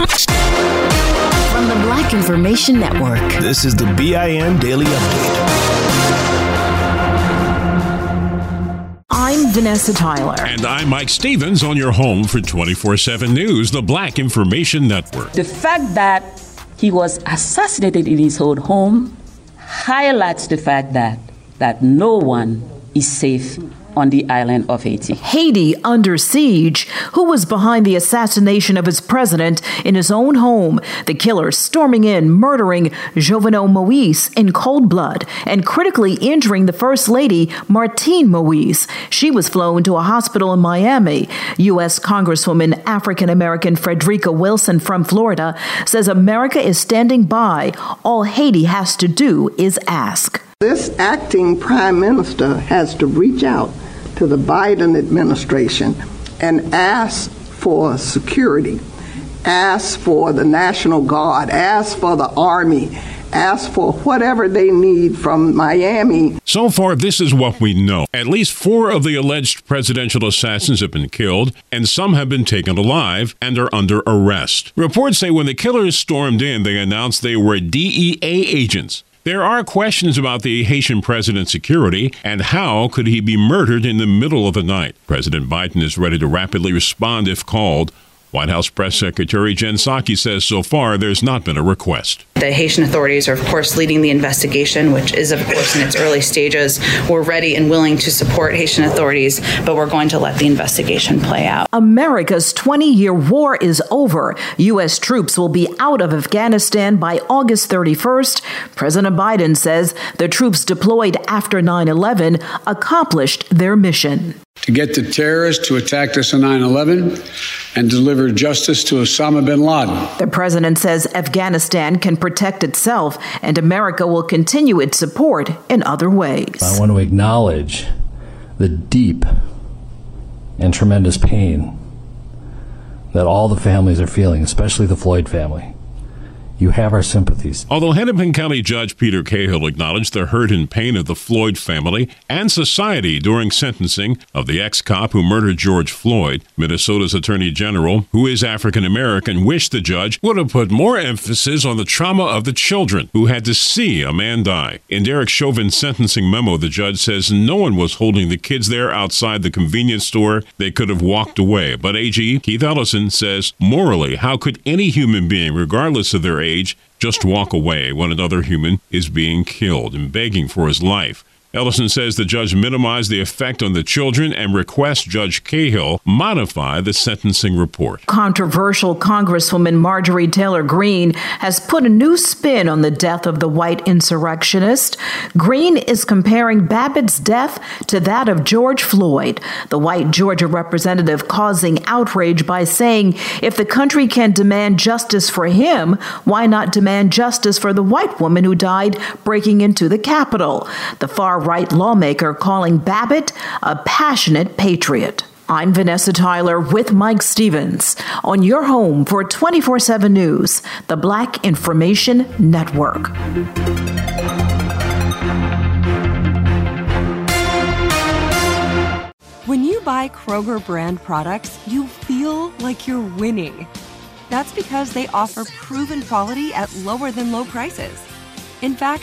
From the Black Information Network, this is the BIN Daily Update. I'm Vanessa Tyler. And I'm Mike Stevens on your home for 24 7 News, the Black Information Network. The fact that he was assassinated in his own home highlights the fact that, that no one is safe on the island of Haiti. Haiti under siege. Who was behind the assassination of its president in his own home? The killer storming in, murdering Jovenel Moise in cold blood, and critically injuring the First Lady, Martine Moise. She was flown to a hospital in Miami. U.S. Congresswoman African American Frederica Wilson from Florida says America is standing by. All Haiti has to do is ask. This acting prime minister has to reach out to the Biden administration and ask for security, ask for the National Guard, ask for the Army, ask for whatever they need from Miami. So far, this is what we know. At least four of the alleged presidential assassins have been killed, and some have been taken alive and are under arrest. Reports say when the killers stormed in, they announced they were DEA agents. There are questions about the Haitian president's security and how could he be murdered in the middle of the night. President Biden is ready to rapidly respond if called. White House Press Secretary Jen Psaki says so far there's not been a request. The Haitian authorities are, of course, leading the investigation, which is, of course, in its early stages. We're ready and willing to support Haitian authorities, but we're going to let the investigation play out. America's 20 year war is over. U.S. troops will be out of Afghanistan by August 31st. President Biden says the troops deployed after 9 11 accomplished their mission to get the terrorists who attacked us on 9 11 and deliver justice to Osama bin Laden. The president says Afghanistan can protect itself and America will continue its support in other ways. I want to acknowledge the deep and tremendous pain that all the families are feeling, especially the Floyd family you have our sympathies. Although Hennepin County Judge Peter Cahill acknowledged the hurt and pain of the Floyd family and society during sentencing of the ex cop who murdered George Floyd, Minnesota's Attorney General, who is African American, wished the judge would have put more emphasis on the trauma of the children who had to see a man die. In Derek Chauvin's sentencing memo, the judge says no one was holding the kids there outside the convenience store. They could have walked away. But AG Keith Ellison says, morally, how could any human being, regardless of their age, age just walk away when another human is being killed and begging for his life. Ellison says the judge minimized the effect on the children and requests Judge Cahill modify the sentencing report. Controversial Congresswoman Marjorie Taylor Greene has put a new spin on the death of the white insurrectionist. Greene is comparing Babbitt's death to that of George Floyd, the white Georgia representative causing outrage by saying if the country can demand justice for him, why not demand justice for the white woman who died breaking into the Capitol? The far right lawmaker calling Babbitt a passionate patriot. I'm Vanessa Tyler with Mike Stevens on your home for 24 7 News, the Black Information Network. When you buy Kroger brand products, you feel like you're winning. That's because they offer proven quality at lower than low prices. In fact,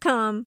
Come.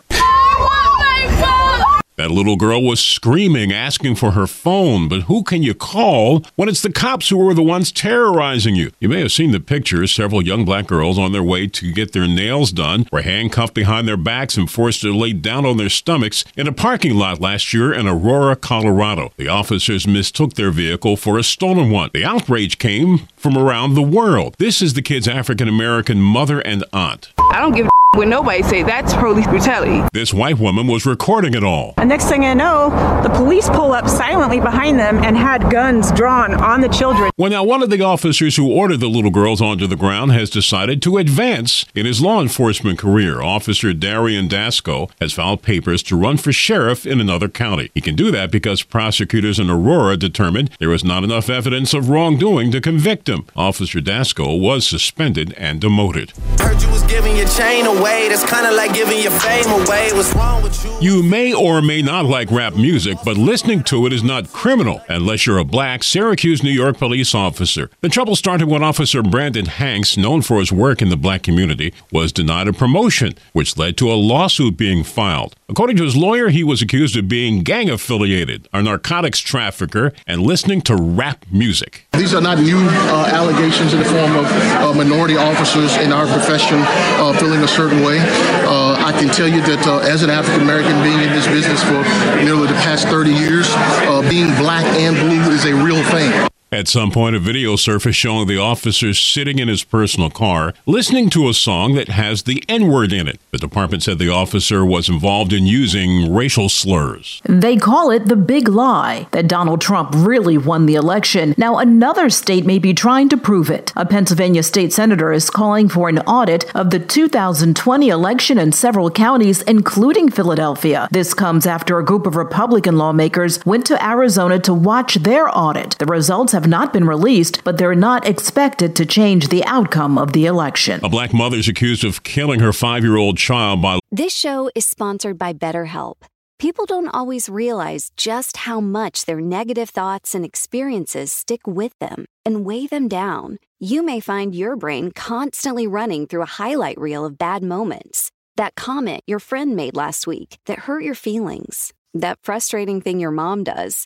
That little girl was screaming, asking for her phone, but who can you call when it's the cops who are the ones terrorizing you? You may have seen the pictures. Several young black girls on their way to get their nails done were handcuffed behind their backs and forced to lay down on their stomachs in a parking lot last year in Aurora, Colorado. The officers mistook their vehicle for a stolen one. The outrage came from around the world. This is the kid's African American mother and aunt. I don't give a when nobody say that's police brutality. This white woman was recording it all. And next thing I know, the police pull up silently behind them and had guns drawn on the children. Well, now one of the officers who ordered the little girls onto the ground has decided to advance in his law enforcement career. Officer Darian Dasco has filed papers to run for sheriff in another county. He can do that because prosecutors in Aurora determined there was not enough evidence of wrongdoing to convict him. Officer Dasco was suspended and demoted. Heard you was giving your chain away away. That's kind of like giving your fame away. What's wrong with you? You may or may not like rap music, but listening to it is not criminal unless you're a black Syracuse, New York police officer. The trouble started when Officer Brandon Hanks, known for his work in the black community, was denied a promotion, which led to a lawsuit being filed. According to his lawyer, he was accused of being gang affiliated, a narcotics trafficker, and listening to rap music. These are not new uh, allegations in the form of uh, minority officers in our profession uh, feeling a certain way. Uh, I can tell you that uh, as an African American being in this business for nearly the past 30 years, uh, being black and blue is a real thing. At some point, a video surfaced showing the officer sitting in his personal car, listening to a song that has the N word in it. The department said the officer was involved in using racial slurs. They call it the big lie that Donald Trump really won the election. Now, another state may be trying to prove it. A Pennsylvania state senator is calling for an audit of the 2020 election in several counties, including Philadelphia. This comes after a group of Republican lawmakers went to Arizona to watch their audit. The results have have not been released, but they're not expected to change the outcome of the election. A black mother is accused of killing her five year old child by. This show is sponsored by BetterHelp. People don't always realize just how much their negative thoughts and experiences stick with them and weigh them down. You may find your brain constantly running through a highlight reel of bad moments. That comment your friend made last week that hurt your feelings. That frustrating thing your mom does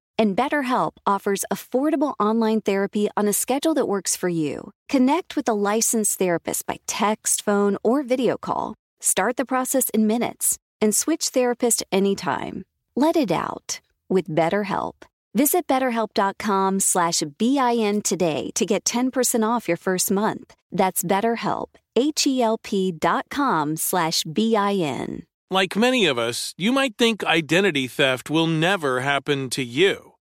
And BetterHelp offers affordable online therapy on a schedule that works for you. Connect with a licensed therapist by text, phone, or video call. Start the process in minutes and switch therapist anytime. Let it out with BetterHelp. Visit betterhelp.com slash BIN today to get 10% off your first month. That's BetterHelp, H-E-L-P dot com slash BIN. Like many of us, you might think identity theft will never happen to you.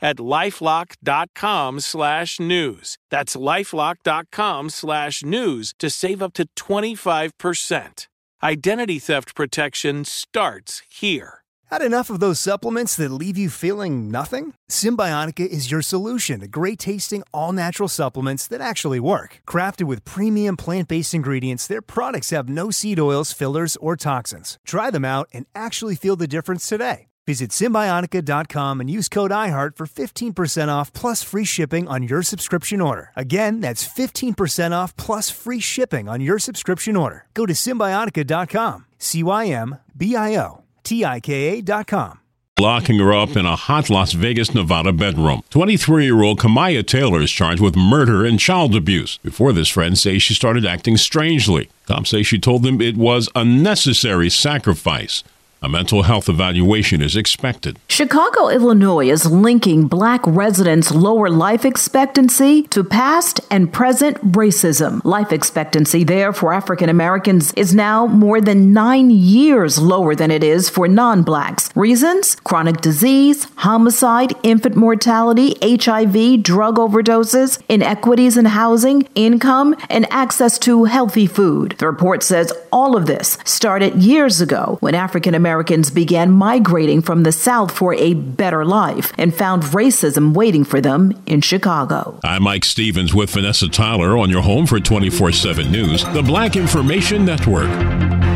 at lifelock.com slash news. That's lifelock.com slash news to save up to 25%. Identity theft protection starts here. Had enough of those supplements that leave you feeling nothing? Cymbiotika is your solution to great tasting, all natural supplements that actually work. Crafted with premium plant based ingredients, their products have no seed oils, fillers, or toxins. Try them out and actually feel the difference today. Visit Cymbiotika.com and use code IHEART for 15% off plus free shipping on your subscription order. Again, that's 15% off plus free shipping on your subscription order. Go to Cymbiotika.com. C Y M B I O T I K A.com. Locking her up in a hot Las Vegas, Nevada bedroom. 23 year old Kamaya Taylor is charged with murder and child abuse. Before this, friends say she started acting strangely. Cops say she told them it was a necessary sacrifice. A mental health evaluation is expected. Chicago, Illinois is linking black residents' lower life expectancy to past and present racism. Life expectancy there for African Americans is now more than nine years lower than it is for non blacks. Reasons? Chronic disease, homicide, infant mortality, HIV, drug overdoses, inequities in housing, income, and access to healthy food. The report says all of this started years ago when African Americans began migrating from the South for a better life and found racism waiting for them in Chicago. I'm Mike Stevens with Vanessa Tyler on your home for 24 7 News, the Black Information Network.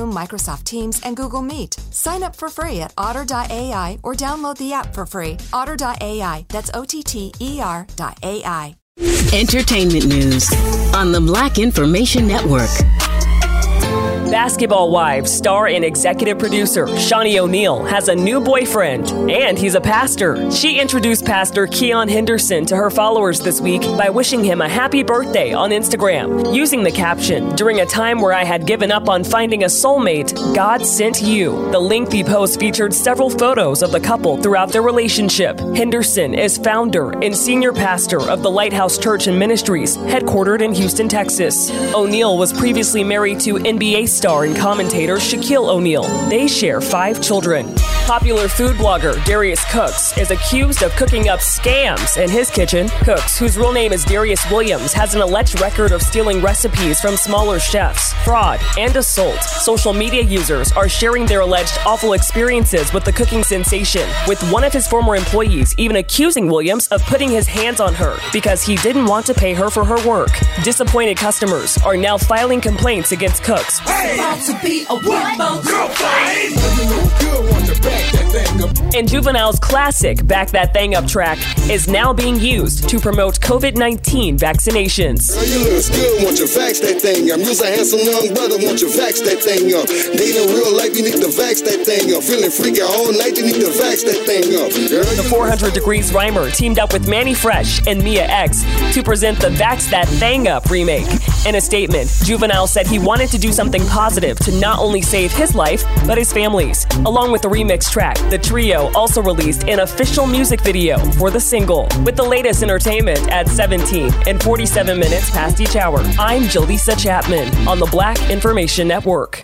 Zoom, Microsoft Teams, and Google Meet. Sign up for free at otter.ai or download the app for free. Otter.ai, that's O T T E R.ai. Entertainment news on the Black Information Network. Basketball Wives star and executive producer Shaunie O'Neal has a new boyfriend, and he's a pastor. She introduced Pastor Keion Henderson to her followers this week by wishing him a happy birthday on Instagram, using the caption, During a time where I had given up on finding a soulmate, God sent you. The lengthy post featured several photos of the couple throughout their relationship. Henderson is founder and senior pastor of the Lighthouse Church and Ministries, headquartered in Houston, Texas. O'Neal was previously married to NBA star and commentator Shaquille O'Neal. They share five children. Popular food blogger Darius Cooks is accused of cooking up scams in his kitchen. Cooks, whose real name is Darius Williams, has an alleged record of stealing recipes from smaller chefs, fraud, and assault. Social media users are sharing their alleged awful experiences with the cooking sensation, with one of his former employees even accusing Williams of putting his hands on her because he didn't want to pay her for her work. Disappointed customers are now filing complaints against Cooks. And Juvenile's classic Back That Thing Up track is now being used to promote COVID 19 vaccinations. Girl, you look good, want you vax that thing up. You's a handsome young brother, want you vax that thing up. Dating real life, you need to vax that thing up. Feeling freaky all night, you need to vax that thing up. Girl, The 400 Degrees Rhymer teamed up with Mannie Fresh and Mia X to present the Vax That Thing Up remake. In a statement, Juvenile said he wanted to do something positive to not only save his life, but his family's. Along with the remix track, the trio also released an official music video for the single. With the latest entertainment at 17 and 47 minutes past each hour, I'm Jaleesa Chapman on the Black Information Network.